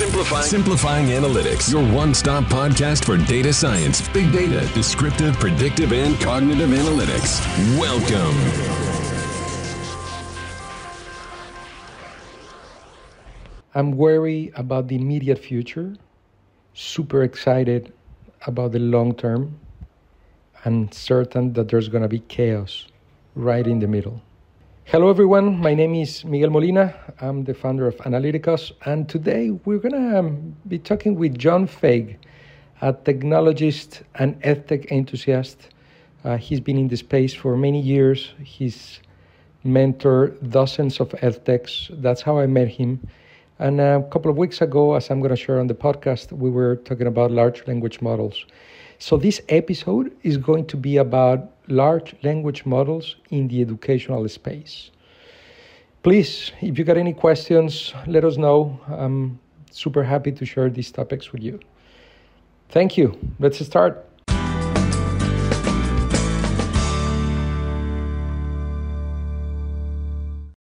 Simplifying, Simplifying Analytics, your one stop podcast for data science, big data, descriptive, predictive, and cognitive analytics. Welcome. I'm worried about the immediate future, super excited about the long term, and certain that there's going to be chaos right in the middle. Hello, everyone. My name is Miguel Molina. I'm the founder of Analyticos, and today we're going to um, be talking with John Faig, a technologist and edtech enthusiast. Uh, he's been in the space for many years. He's mentored dozens of edtechs. That's how I met him. And a couple of weeks ago, as I'm going to share on the podcast, we were talking about large language models. So, this episode is going to be about large language models in the educational space. Please, if you got any questions, let us know. I'm super happy to share these topics with you. Thank you. Let's start.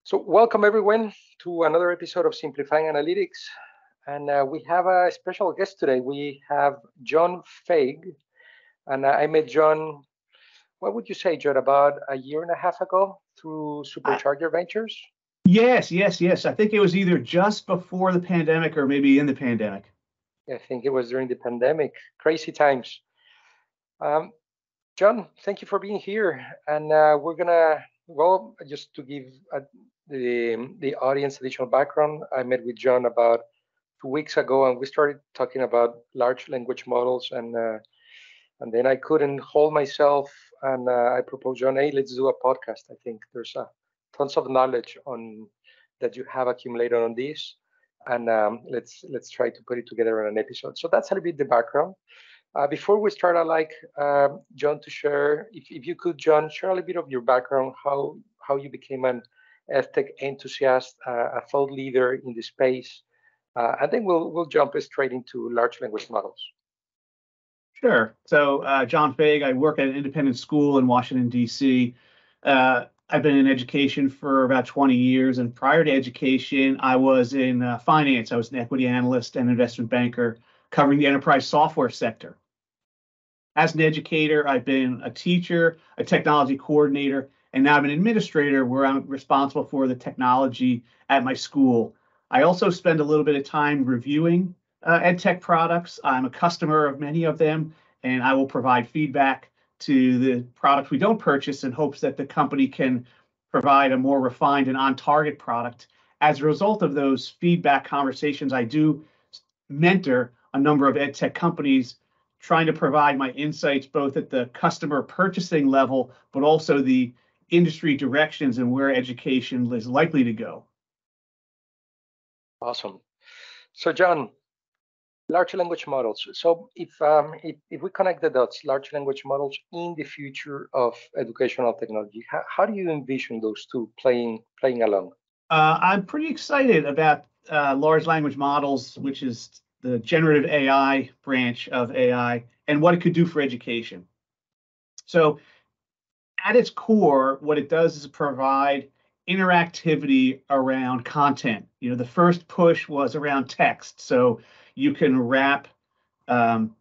So, welcome everyone to another episode of Simplifying Analytics. And uh, we have a special guest today. We have John Faig. And I met John what would you say, John? about a year and a half ago through Supercharger Ventures? Yes, yes, yes. I think it was either just before the pandemic or maybe in the pandemic. I think it was during the pandemic. Crazy times. Um, John, thank you for being here. And uh, we're gonna well, just to give uh, the the audience additional background. I met with John about two weeks ago, and we started talking about large language models and uh, and then I couldn't hold myself, and uh, I proposed, John, hey, let's do a podcast. I think there's uh, tons of knowledge on that you have accumulated on this, and um, let's let's try to put it together in an episode. So that's a little bit the background. Uh, before we start, I'd like um, John to share, if, if you could, John, share a little bit of your background, how how you became an edtech enthusiast, uh, a thought leader in the space, uh, and then we'll we'll jump straight into large language models. Sure. So, uh, John Faig, I work at an independent school in Washington, D.C. Uh, I've been in education for about 20 years. And prior to education, I was in uh, finance. I was an equity analyst and investment banker covering the enterprise software sector. As an educator, I've been a teacher, a technology coordinator, and now I'm an administrator where I'm responsible for the technology at my school. I also spend a little bit of time reviewing uh, EdTech products. I'm a customer of many of them, and I will provide feedback to the product we don't purchase in hopes that the company can provide a more refined and on target product. As a result of those feedback conversations, I do mentor a number of EdTech companies trying to provide my insights both at the customer purchasing level, but also the industry directions and where education is likely to go. Awesome. So, John, large language models. So if, um, if, if we connect the dots, large language models in the future of educational technology, how, how do you envision those two playing playing along? Uh, I'm pretty excited about uh, large language models, which is the generative AI branch of AI, and what it could do for education. So at its core, what it does is provide interactivity around content. You know, the first push was around text. So you can wrap um,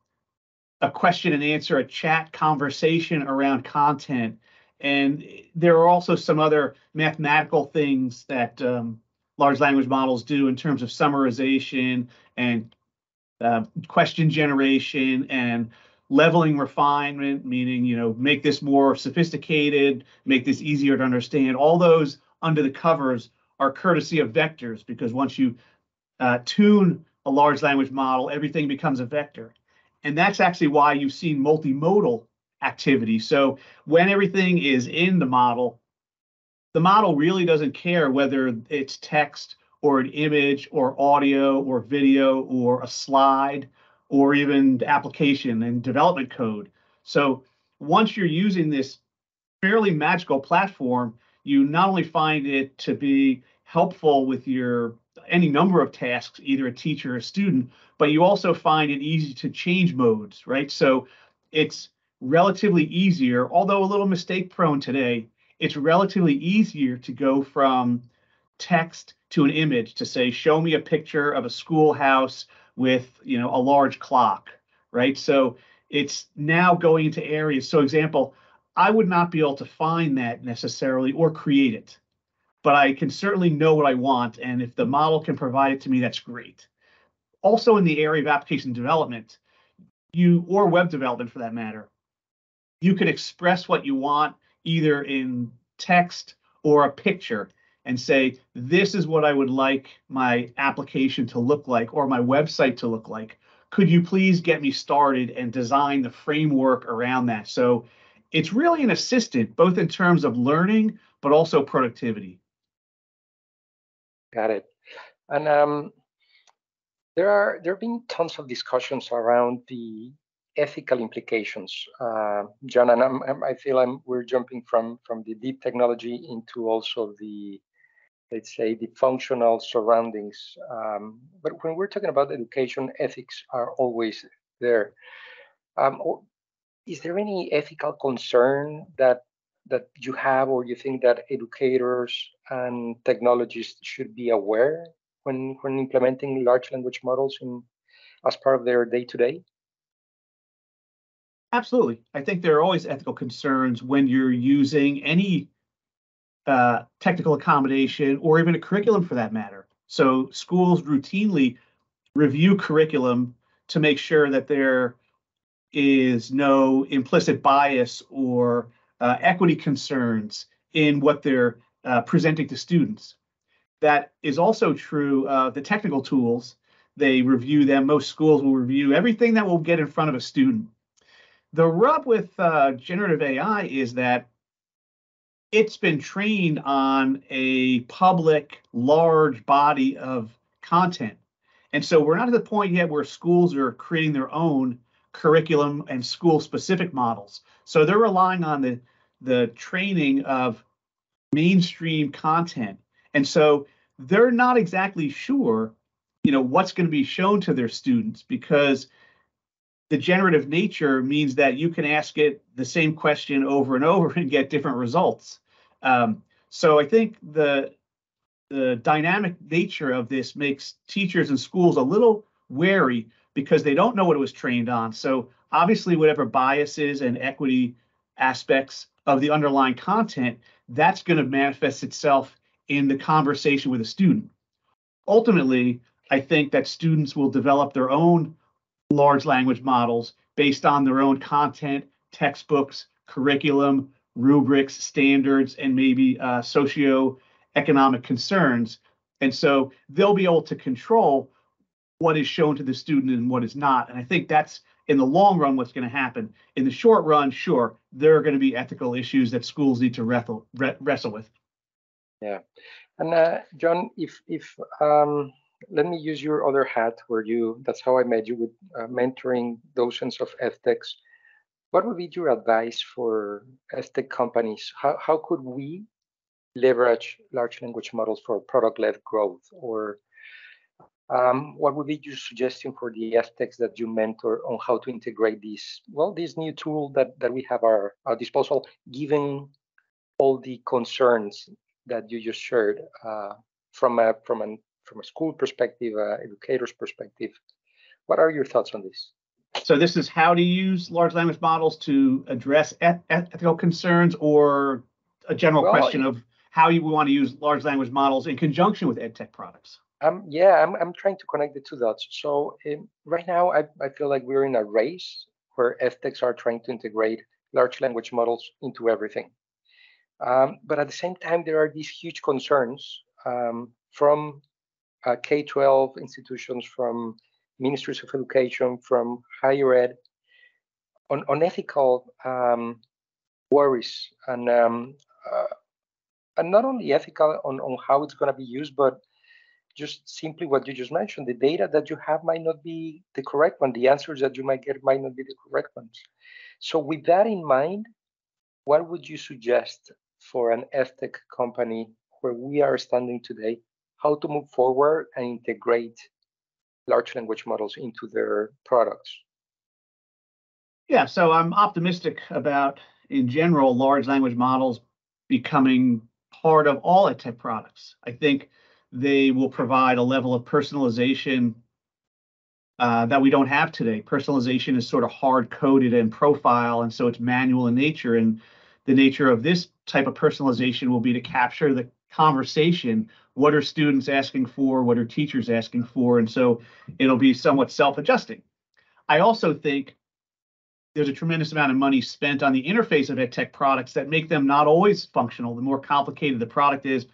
a question and answer, a chat conversation around content. And there are also some other mathematical things that um, large language models do in terms of summarization and uh, question generation and leveling refinement, meaning, you know, make this more sophisticated, make this easier to understand. All those under the covers are courtesy of vectors because once you uh, tune a large language model, everything becomes a vector. And that's actually why you've seen multimodal activity. So when everything is in the model, the model really doesn't care whether it's text or an image or audio or video or a slide or even application and development code. So once you're using this fairly magical platform, you not only find it to be helpful with your any number of tasks, either a teacher or a student, but you also find it easy to change modes, right? So it's relatively easier, although a little mistake prone today, it's relatively easier to go from text to an image to say, show me a picture of a schoolhouse with, you know, a large clock, right? So it's now going into areas. So example, I would not be able to find that necessarily or create it, but I can certainly know what I want. And if the model can provide it to me, that's great. Also in the area of application development, you or web development for that matter, you can express what you want either in text or a picture and say, this is what I would like my application to look like or my website to look like. Could you please get me started and design the framework around that? So it's really an assistant, both in terms of learning, but also productivity. Got it. And um, there are there have been tons of discussions around the ethical implications, uh, John. And I'm, I'm, i feel I'm we're jumping from from the deep technology into also the let's say the functional surroundings. Um, but when we're talking about education, ethics are always there. Um, is there any ethical concern that that you have or you think that educators and technologists should be aware when when implementing large language models in as part of their day-to-day? Absolutely. I think there are always ethical concerns when you're using any uh, technical accommodation or even a curriculum for that matter. So schools routinely review curriculum to make sure that there is no implicit bias or uh, equity concerns in what they're uh, presenting to students. That is also true of the technical tools. They review them. Most schools will review everything that will get in front of a student. The rub with uh, generative AI is that it's been trained on a public, large body of content. And so we're not at the point yet where schools are creating their own curriculum and school specific models. So they're relying on the the training of mainstream content. And so they're not exactly sure, you know, what's going to be shown to their students because the generative nature means that you can ask it the same question over and over and get different results. Um, so I think the the dynamic nature of this makes teachers and schools a little wary because they don't know what it was trained on. So obviously, whatever biases and equity aspects of the underlying content, that's going to manifest itself in the conversation with a student. Ultimately, I think that students will develop their own large language models based on their own content, textbooks, curriculum, rubrics, standards, and maybe uh, socio-economic concerns. And so they'll be able to control what is shown to the student and what is not. And I think that's in the long run what's going to happen. In the short run, sure, there are going to be ethical issues that schools need to wrestle wrestle with. Yeah, and uh, John, if if um, let me use your other hat, where you that's how I met you with uh, mentoring docents of edtechs. What would be your advice for edtech companies? How how could we leverage large language models for product-led growth or um, what would be your suggestion for the edtechs that you mentor on how to integrate this, well, this new tool that, that we have our, our disposal, given all the concerns that you just shared uh, from a from an from a school perspective, uh, educator's perspective. What are your thoughts on this? So this is how to use large language models to address eth- ethical concerns, or a general well, question of how you want to use large language models in conjunction with edtech products. Um, yeah, I'm, I'm trying to connect the two dots. So um, right now, I, I feel like we're in a race where edtechs are trying to integrate large language models into everything. Um, but at the same time, there are these huge concerns um, from uh, K-12 institutions, from ministries of education, from higher ed, on, on ethical um, worries and um, uh, and not only ethical on, on how it's going to be used, but just simply what you just mentioned the data that you have might not be the correct one the answers that you might get might not be the correct ones so with that in mind what would you suggest for an edtech company where we are standing today how to move forward and integrate large language models into their products yeah so i'm optimistic about in general large language models becoming part of all EdTech products. I think they will provide a level of personalization uh, that we don't have today. Personalization is sort of hard coded and profile, and so it's manual in nature. And the nature of this type of personalization will be to capture the conversation. What are students asking for? What are teachers asking for? And so it'll be somewhat self adjusting. I also think there's a tremendous amount of money spent on the interface of EdTech products that make them not always functional. The more complicated the product is,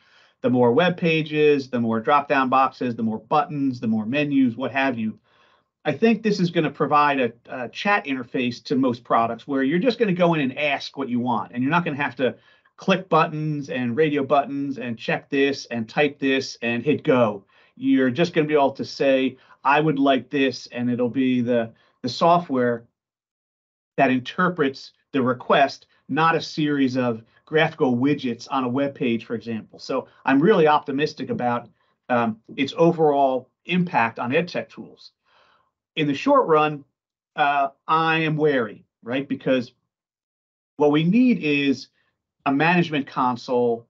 the more web pages, the more drop down boxes, the more buttons, the more menus, what have you. I think this is going to provide a, a, chat interface to most products where you're just going to go in and ask what you want, and you're not going to have to click buttons and radio buttons and check this and type this and hit go. You're just going to be able to say, I would like this, and it'll be the, the software that interprets the request, not a series of graphical widgets on a web page, for example. So I'm really optimistic about um, its overall impact on EdTech tools in the short run, uh, I am wary, right? Because what we need is a management console,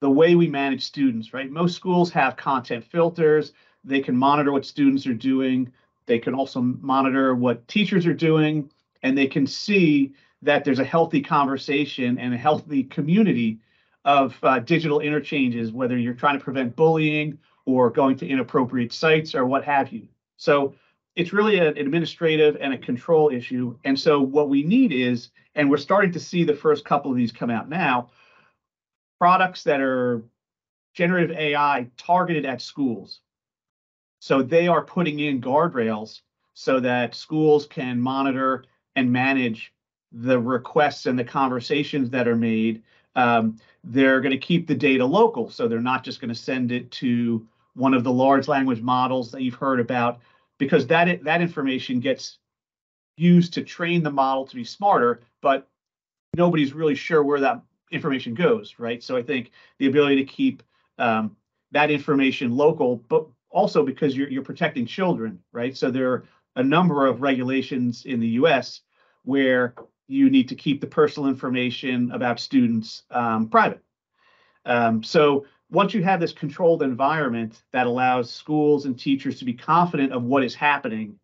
the way we manage students, right? Most schools have content filters. They can monitor what students are doing. They can also monitor what teachers are doing, and they can see that there's a healthy conversation and a healthy community of uh, digital interchanges, whether you're trying to prevent bullying or going to inappropriate sites or what have you. So it's really an administrative and a control issue. And so what we need is, and we're starting to see the first couple of these come out now, products that are generative AI targeted at schools. So they are putting in guardrails so that schools can monitor and manage the requests and the conversations that are made. Um, they're going to keep the data local. So they're not just going to send it to one of the large language models that you've heard about because that that information gets used to train the model to be smarter, but nobody's really sure where that information goes, right? So I think the ability to keep um, that information local, but also because you're you're protecting children, right? So there are a number of regulations in the U.S. where you need to keep the personal information about students um, private. Um, so once you have this controlled environment that allows schools and teachers to be confident of what is happening,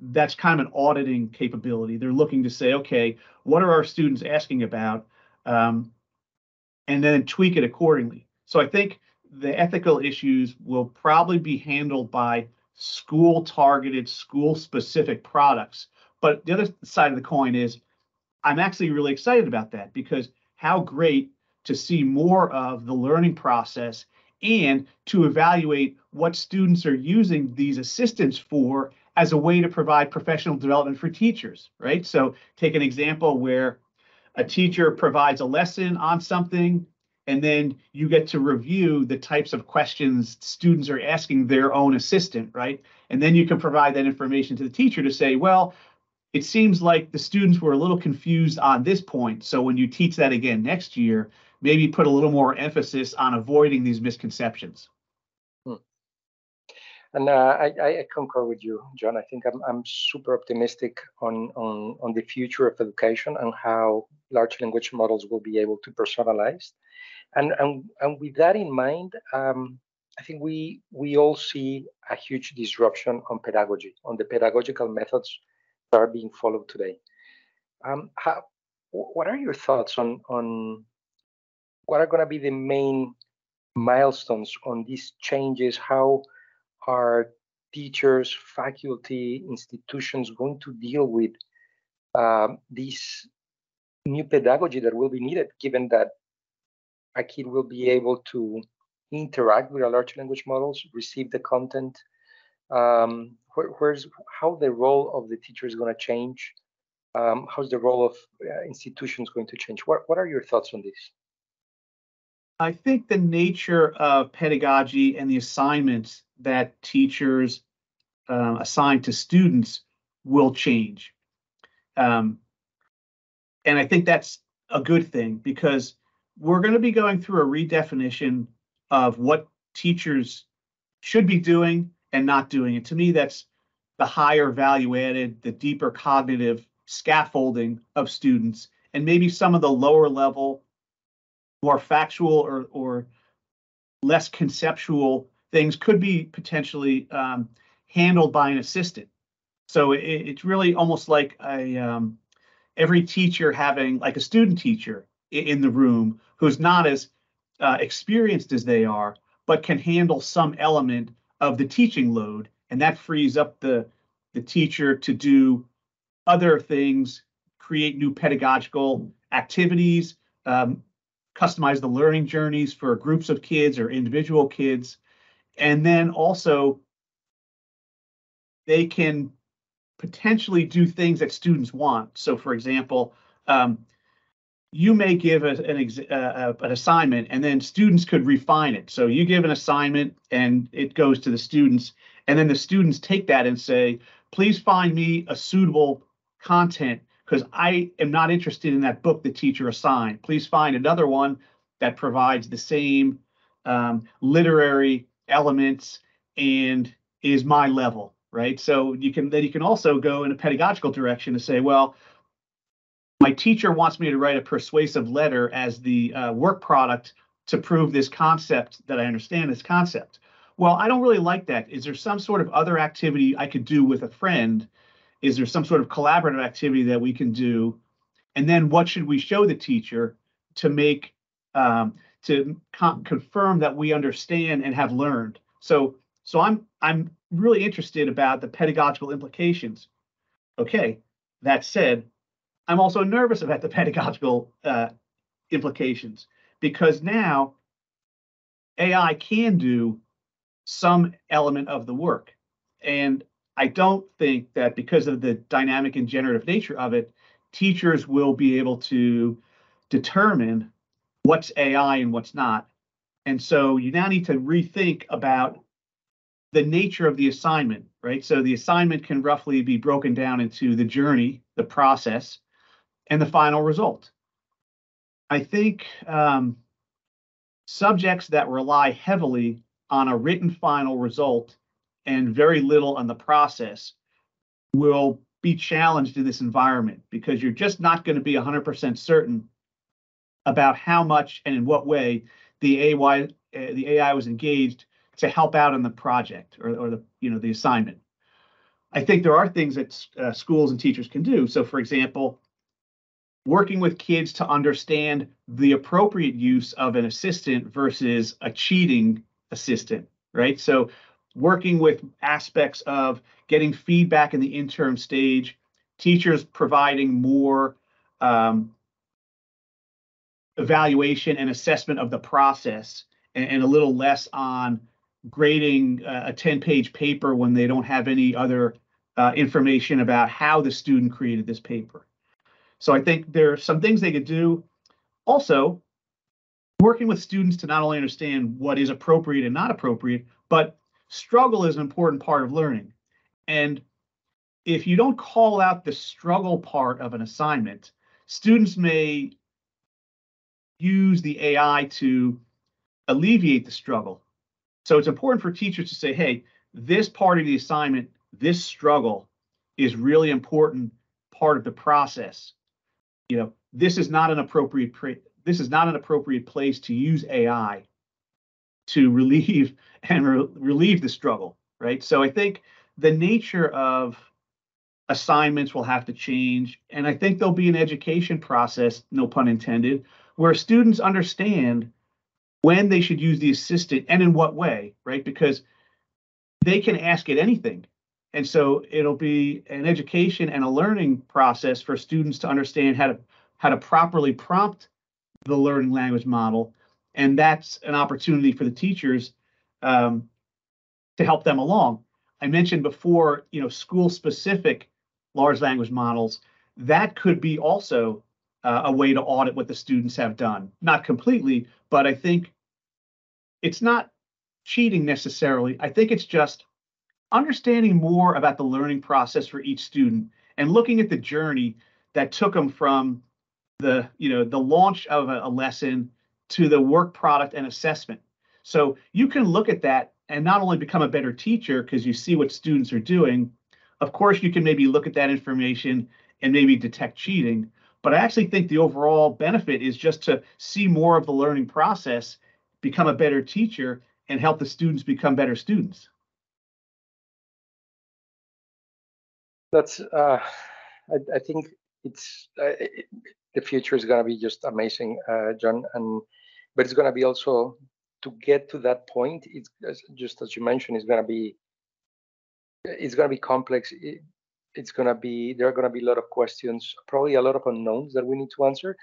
that's kind of an auditing capability. They're looking to say, okay, what are our students asking about? Um, and then tweak it accordingly. So I think the ethical issues will probably be handled by school targeted, school specific products. But the other side of the coin is I'm actually really excited about that because how great to see more of the learning process and to evaluate what students are using these assistants for as a way to provide professional development for teachers, right? So take an example where a teacher provides a lesson on something and then you get to review the types of questions students are asking their own assistant, right? And then you can provide that information to the teacher to say, well, it seems like the students were a little confused on this point. So when you teach that again next year, maybe put a little more emphasis on avoiding these misconceptions. Hmm. And uh, I, I, concur with you, John. I think I'm, I'm super optimistic on, on, on the future of education and how large language models will be able to personalize. And, and, and with that in mind, um, I think we we all see a huge disruption on pedagogy, on the pedagogical methods are being followed today. Um, how, what are your thoughts on on what are going to be the main milestones on these changes? How are teachers, faculty, institutions going to deal with um, this new pedagogy that will be needed, given that a kid will be able to interact with a large language models, receive the content. Um, where, where's how the role of the teacher is going to change? Um, how's the role of uh, institutions going to change? What What are your thoughts on this? I think the nature of pedagogy and the assignments that teachers uh, assign to students will change. Um, and I think that's a good thing because we're going to be going through a redefinition of what teachers should be doing and not doing. it. to me, that's the higher value added, the deeper cognitive scaffolding of students, and maybe some of the lower level more factual or or less conceptual things could be potentially um, handled by an assistant. So it, it's really almost like a um, every teacher having like a student teacher in the room who's not as uh, experienced as they are, but can handle some element of the teaching load, and that frees up the the teacher to do other things, create new pedagogical activities, um, customize the learning journeys for groups of kids or individual kids, and then also they can potentially do things that students want. So, for example, um, you may give a, an, uh, an assignment and then students could refine it. So you give an assignment and it goes to the students, and then the students take that and say, please find me a suitable content because I am not interested in that book the teacher assigned. Please find another one that provides the same um, literary elements and is my level, right? So you can then you can also go in a pedagogical direction to say, well, my teacher wants me to write a persuasive letter as the uh, work product to prove this concept that I understand this concept. Well, I don't really like that. Is there some sort of other activity I could do with a friend? Is there some sort of collaborative activity that we can do? And then what should we show the teacher to make um, to confirm that we understand and have learned? So so I'm I'm really interested about the pedagogical implications. Okay, that said, I'm also nervous about the pedagogical uh, implications because now AI can do some element of the work. And I don't think that because of the dynamic and generative nature of it, teachers will be able to determine what's AI and what's not. And so you now need to rethink about the nature of the assignment, right? So the assignment can roughly be broken down into the journey, the process, and the final result. I think um, subjects that rely heavily on a written final result and very little on the process will be challenged in this environment because you're just not going to be 100% certain about how much and in what way the AI uh, the AI was engaged to help out in the project or, or the you know the assignment. I think there are things that uh, schools and teachers can do. So, for example, working with kids to understand the appropriate use of an assistant versus a cheating assistant, right? So working with aspects of getting feedback in the interim stage, teachers providing more um, evaluation and assessment of the process and, and a little less on grading uh, a 10 page paper when they don't have any other uh, information about how the student created this paper. So I think there are some things they could do. Also, working with students to not only understand what is appropriate and not appropriate, but struggle is an important part of learning. And if you don't call out the struggle part of an assignment, students may use the AI to alleviate the struggle. So it's important for teachers to say, hey, this part of the assignment, this struggle is really important part of the process you know, this is not an appropriate this is not an appropriate place to use AI to relieve and re- relieve the struggle, right? So I think the nature of assignments will have to change, and I think there'll be an education process, no pun intended, where students understand when they should use the assistant and in what way, right? Because they can ask it anything. And so it'll be an education and a learning process for students to understand how to how to properly prompt the large language model, and that's an opportunity for the teachers um, to help them along. I mentioned before, you know, school-specific large language models. That could be also uh, a way to audit what the students have done. Not completely, but I think it's not cheating necessarily. I think it's just understanding more about the learning process for each student and looking at the journey that took them from the you know the launch of a, a lesson to the work product and assessment so you can look at that and not only become a better teacher because you see what students are doing of course you can maybe look at that information and maybe detect cheating But I actually think the overall benefit is just to see more of the learning process, become a better teacher, and help the students become better students. That's, uh, I, I think it's uh, it, the future is going to be just amazing, uh, John. And but it's going to be also to get to that point. It's just as you mentioned, it's going to be it's going to be complex. It, it's going to be there are going to be a lot of questions, probably a lot of unknowns that we need to answer.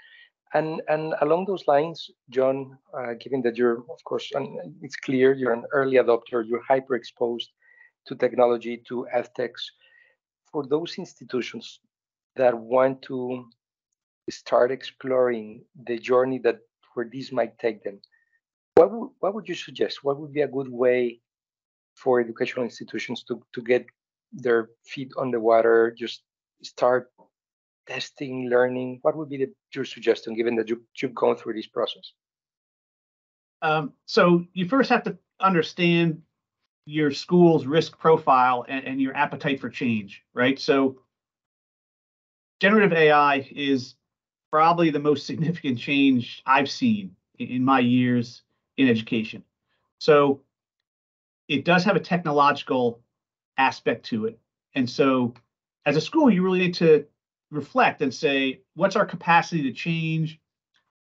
And and along those lines, John, uh, given that you're of course, and it's clear you're an early adopter, you're hyper exposed to technology, to edtechs. For those institutions that want to start exploring the journey that where this might take them, what would, what would you suggest? What would be a good way for educational institutions to, to get their feet on the water, just start testing, learning? What would be the, your suggestion, given that you, you've gone through this process? Um, so you first have to understand your school's risk profile and, and your appetite for change, right? So generative AI is probably the most significant change I've seen in my years in education. So it does have a technological aspect to it. And so as a school, you really need to reflect and say, what's our capacity to change?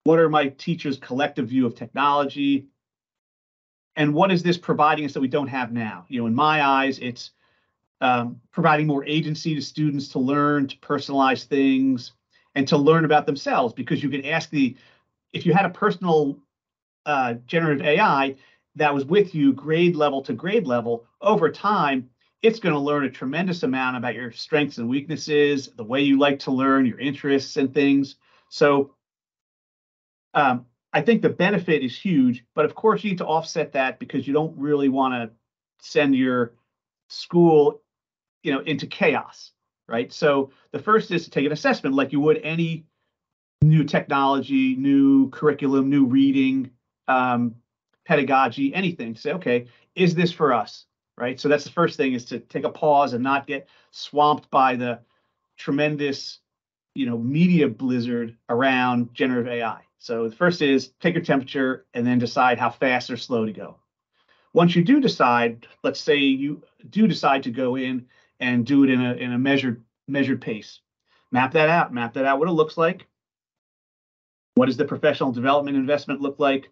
What are my teachers' collective view of technology? And what is this providing us that we don't have now? You know, in my eyes, it's um, providing more agency to students to learn, to personalize things, and to learn about themselves. Because you can ask the, if you had a personal uh, generative AI that was with you grade level to grade level, over time, it's going to learn a tremendous amount about your strengths and weaknesses, the way you like to learn, your interests and things. So um, I think the benefit is huge, but of course you need to offset that because you don't really want to send your school you know into chaos right? So the first is to take an assessment like you would any new technology new curriculum new reading um, pedagogy anything say okay is this for us? Right? So that's the first thing is to take a pause and not get swamped by the tremendous you know media blizzard around generative ai so the first is take your temperature and then decide how fast or slow to go once you do decide let's say you do decide to go in and do it in a in a measured measured pace. Map that out. Map that out. What it looks like. What does the professional development investment look like?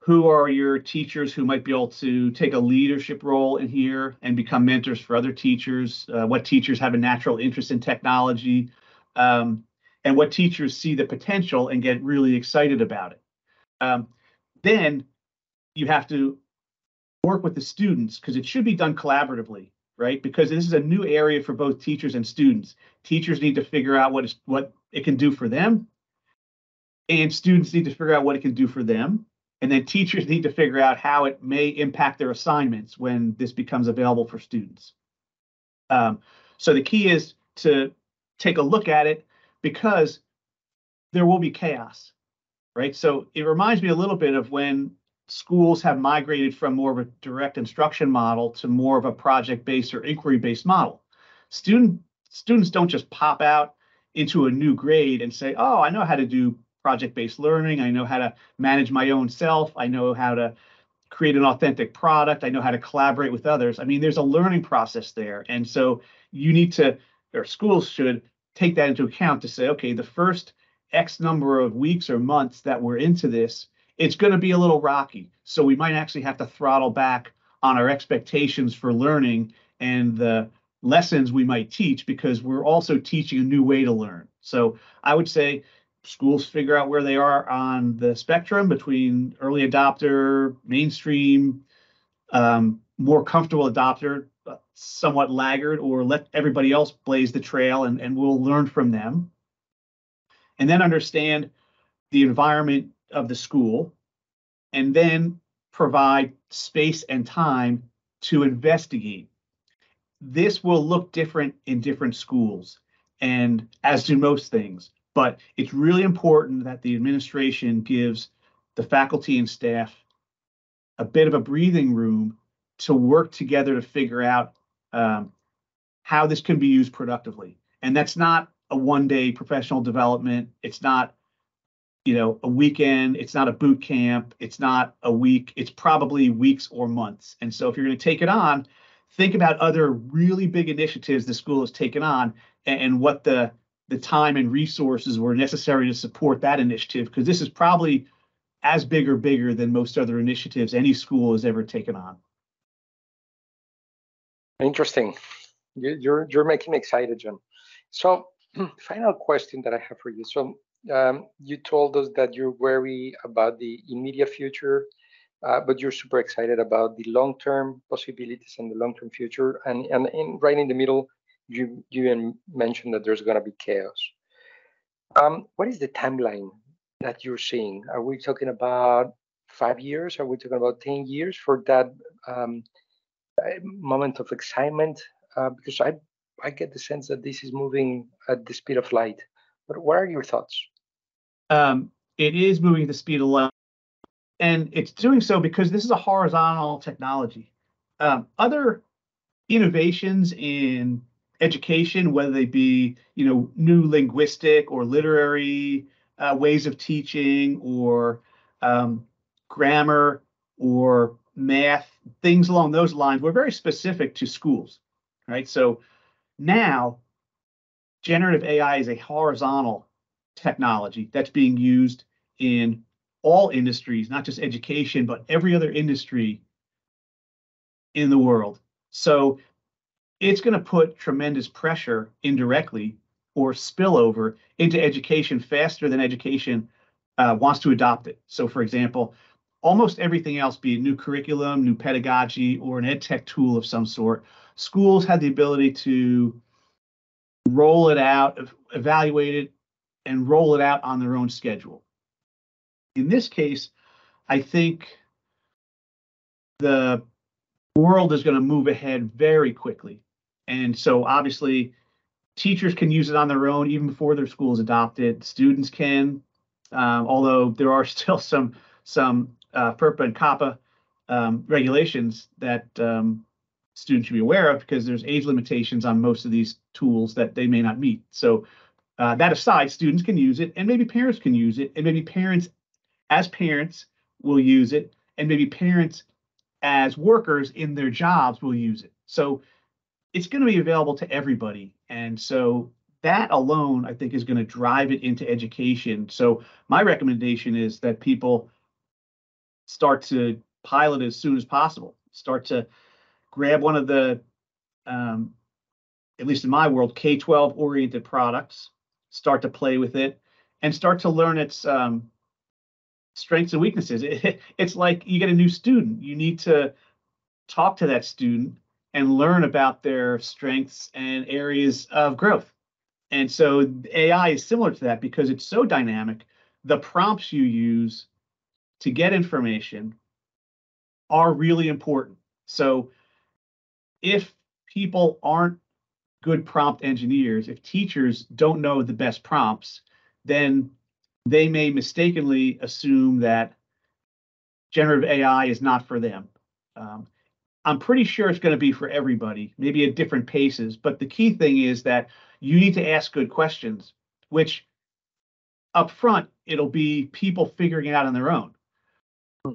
Who are your teachers who might be able to take a leadership role in here and become mentors for other teachers? Uh, what teachers have a natural interest in technology? Um, and what teachers see the potential and get really excited about it. Um, then you have to work with the students because it should be done collaboratively right? Because this is a new area for both teachers and students. Teachers need to figure out what is what it can do for them, and students need to figure out what it can do for them. And then teachers need to figure out how it may impact their assignments when this becomes available for students. Um, so the key is to take a look at it because there will be chaos, right? So it reminds me a little bit of when schools have migrated from more of a direct instruction model to more of a project-based or inquiry-based model. Student students don't just pop out into a new grade and say, "Oh, I know how to do project-based learning. I know how to manage my own self. I know how to create an authentic product. I know how to collaborate with others." I mean, there's a learning process there, and so you need to, or schools should take that into account to say, okay, the first X number of weeks or months that we're into this it's going to be a little rocky. So we might actually have to throttle back on our expectations for learning and the lessons we might teach because we're also teaching a new way to learn. So I would say schools figure out where they are on the spectrum between early adopter, mainstream, um, more comfortable adopter, somewhat laggard, or let everybody else blaze the trail and, and we'll learn from them. And then understand the environment of the school and then provide space and time to investigate. This will look different in different schools, and as do most things. But it's really important that the administration gives the faculty and staff a bit of a breathing room to work together to figure out um, how this can be used productively. And that's not a one day professional development. It's not, you know, a weekend. It's not a boot camp. It's not a week. It's probably weeks or months. And so if you're going to take it on, think about other really big initiatives the school has taken on and, and what the the time and resources were necessary to support that initiative because this is probably as big or bigger than most other initiatives any school has ever taken on. Interesting. You're you're making me excited, John. So, final question that I have for you. So, um, you told us that you're worried about the immediate future, uh, but you're super excited about the long-term possibilities and the long-term future. And and in, right in the middle, you you mentioned that there's going to be chaos. Um, what is the timeline that you're seeing? Are we talking about five years? Are we talking about ten years for that um, moment of excitement? Uh, because I I get the sense that this is moving at the speed of light. But what are your thoughts? Um, it is moving at the speed of light, and it's doing so because this is a horizontal technology. Um, other innovations in education, whether they be you know new linguistic or literary uh, ways of teaching or um, grammar or math, things along those lines, were very specific to schools, right? So now, generative AI is a horizontal technology that's being used in all industries, not just education, but every other industry in the world. So it's going to put tremendous pressure indirectly or spillover into education faster than education uh, wants to adopt it. So, for example, almost everything else, be it new curriculum, new pedagogy, or an ed tech tool of some sort, schools had the ability to roll it out, evaluate it, and roll it out on their own schedule. In this case, I think the world is going to move ahead very quickly. And so obviously, teachers can use it on their own even before their school is adopted. Students can, um, although there are still some some uh, FERPA and COPPA um, regulations that um, students should be aware of because there's age limitations on most of these tools that they may not meet. So uh, that aside, students can use it, and maybe parents can use it, and maybe parents, as parents, will use it, and maybe parents, as workers in their jobs, will use it. So it's going to be available to everybody, and so that alone, I think, is going to drive it into education. So my recommendation is that people start to pilot as soon as possible. Start to grab one of the, um, at least in my world, K 12 oriented products, start to play with it, and start to learn its um, strengths and weaknesses. It, it's like you get a new student, you need to talk to that student and learn about their strengths and areas of growth. And so AI is similar to that because it's so dynamic. The prompts you use to get information are really important. So if people aren't good prompt engineers, if teachers don't know the best prompts, then they may mistakenly assume that generative AI is not for them. Um, I'm pretty sure it's going to be for everybody, maybe at different paces. But the key thing is that you need to ask good questions, which up front, it'll be people figuring it out on their own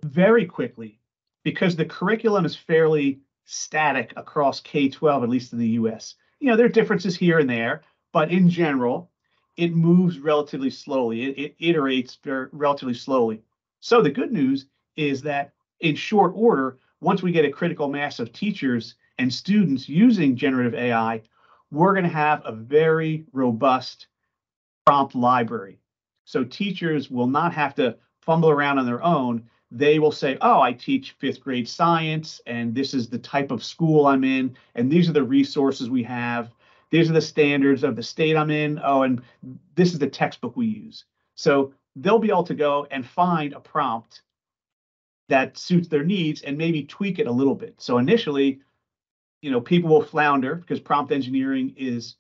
very quickly because the curriculum is fairly static across K 12, at least in the US. You know, there are differences here and there, but in general, it moves relatively slowly. It, it iterates very, relatively slowly. So the good news is that in short order, once we get a critical mass of teachers and students using generative AI, we're going to have a very robust prompt library. So teachers will not have to fumble around on their own they will say, Oh, I teach fifth grade science, and this is the type of school I'm in, and these are the resources we have. These are the standards of the state I'm in. Oh, and this is the textbook we use. So they'll be able to go and find a prompt that suits their needs and maybe tweak it a little bit. So initially, you know, people will flounder because prompt engineering is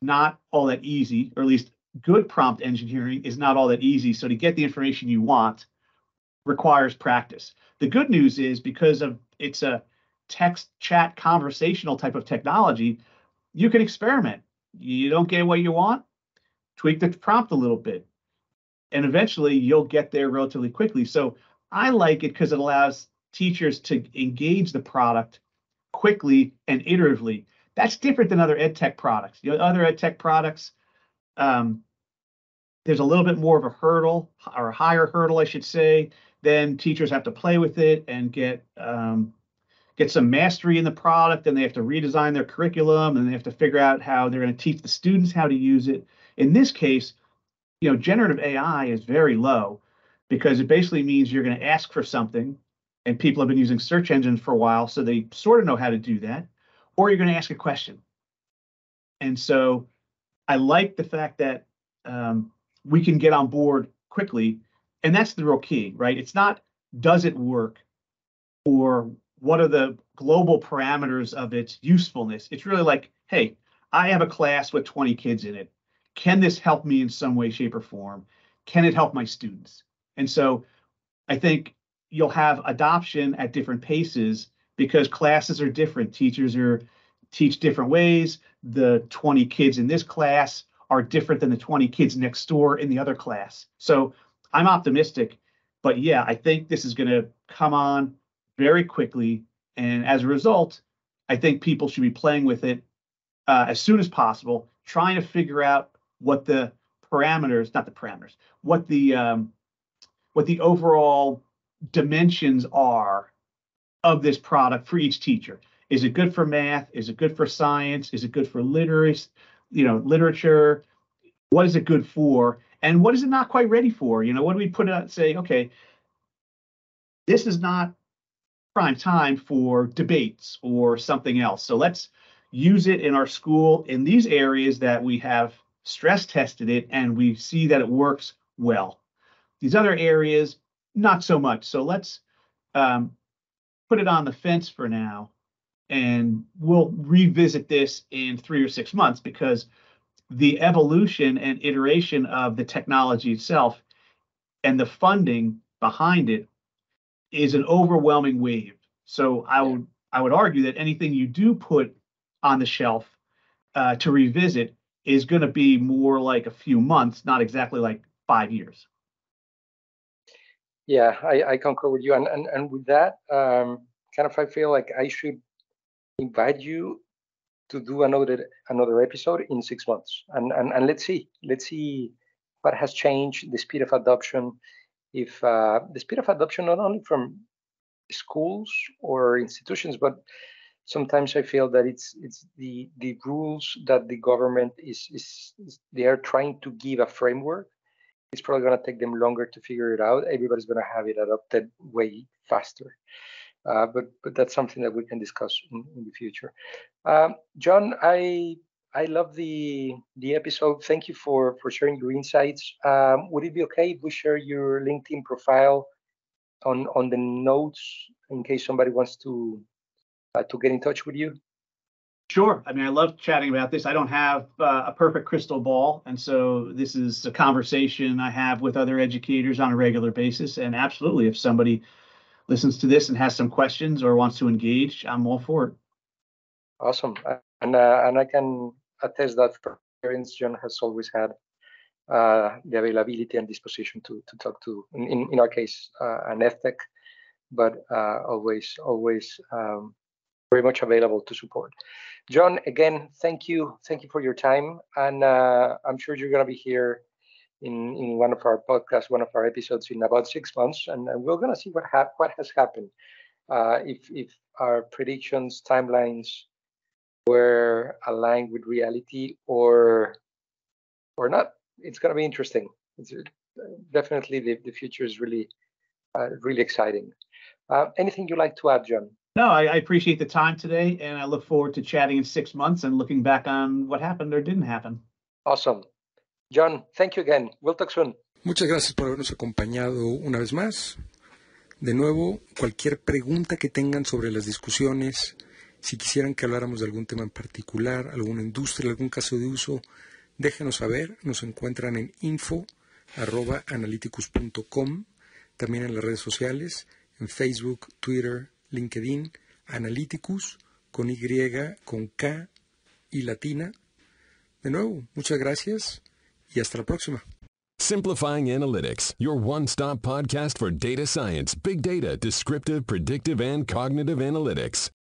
not all that easy, or at least good prompt engineering is not all that easy. So to get the information you want, requires practice. The good news is because of it's a text chat conversational type of technology, you can experiment You don't get what you want, tweak the prompt a little bit. And eventually you'll get there relatively quickly. So I like it because it allows teachers to engage the product quickly and iteratively. That's different than other ed tech products. You know, other ed tech products, um, there's a little bit more of a hurdle or a higher hurdle, I should say. Then teachers have to play with it and get um, get some mastery in the product, and they have to redesign their curriculum, and they have to figure out how they're going to teach the students how to use it. In this case, you know, generative AI is very low because it basically means you're going to ask for something, and people have been using search engines for a while, so they sort of know how to do that, or you're going to ask a question. And so I like the fact that um, we can get on board quickly. And that's the real key, right? It's not does it work or what are the global parameters of its usefulness. It's really like, hey, I have a class with 20 kids in it. Can this help me in some way, shape, or form? Can it help my students? And so I think you'll have adoption at different paces because classes are different. Teachers are teach different ways. The 20 kids in this class are different than the 20 kids next door in the other class. So I'm optimistic, but yeah, I think this is going to come on very quickly. And as a result, I think people should be playing with it uh, as soon as possible, trying to figure out what the parameters, not the parameters, what the um, what the overall dimensions are of this product for each teacher. Is it good for math? Is it good for science? Is it good for literacy? you know, literature. What is it good for? And what is it not quite ready for? You know, what do we put out and say, okay, this is not prime time for debates or something else. So let's use it in our school in these areas that we have stress tested it and we see that it works well. These other areas, not so much. So let's um, put it on the fence for now and we'll revisit this in three or six months because the evolution and iteration of the technology itself and the funding behind it is an overwhelming wave. So I would I would argue that anything you do put on the shelf uh, to revisit is going to be more like a few months, not exactly like five years. Yeah, I, I concur with you, and and, and with that, um, kind of I feel like I should invite you to do another another episode in six months. And and, and let's see let's see what has changed the speed of adoption. If uh, the speed of adoption not only from schools or institutions but sometimes i feel that it's it's the the rules that the government is is, is they are trying to give a framework. It's probably going to take them longer to figure it out. Everybody's going to have it adopted way faster uh, but but that's something that we can discuss in, in the future. Um, John, I I love the the episode. Thank you for for sharing your insights. Um, would it be okay if we share your LinkedIn profile on on the notes in case somebody wants to uh, to get in touch with you? Sure. I mean, I love chatting about this. I don't have uh, a perfect crystal ball, and so this is a conversation I have with other educators on a regular basis. And absolutely, if somebody listens to this and has some questions or wants to engage, I'm all for it. Awesome, and uh, and I can attest that for experience, John has always had uh, the availability and disposition to to talk to, in in our case, uh, an EdTech, but uh, always always um, very much available to support. John, again, thank you, thank you for your time, and uh, I'm sure you're going to be here in, in one of our podcasts, one of our episodes in about six months, and, and we're going to see what ha- what has happened. Uh, if if our predictions, timelines were aligned with reality or or not, it's going to be interesting. It's uh, definitely the, the future is really uh, really exciting. Uh, anything you'd like to add, John? No, I, I, appreciate the time today, and I look forward to chatting in six months and looking back on what happened or didn't happen. Awesome. John, thank you again. We'll talk soon. Muchas gracias por habernos acompañado una vez más. De nuevo, cualquier pregunta que tengan sobre las discusiones, si quisieran que habláramos de algún tema en particular, alguna industria, algún caso de uso, déjenos saber. Nos encuentran en info.analyticus.com, también en las redes sociales, en Facebook, Twitter, LinkedIn, Analyticus, con Y, con K y latina De nuevo, muchas gracias y hasta la próxima. Simplifying Analytics, your one-stop podcast for data science, big data, descriptive, predictive, and cognitive analytics.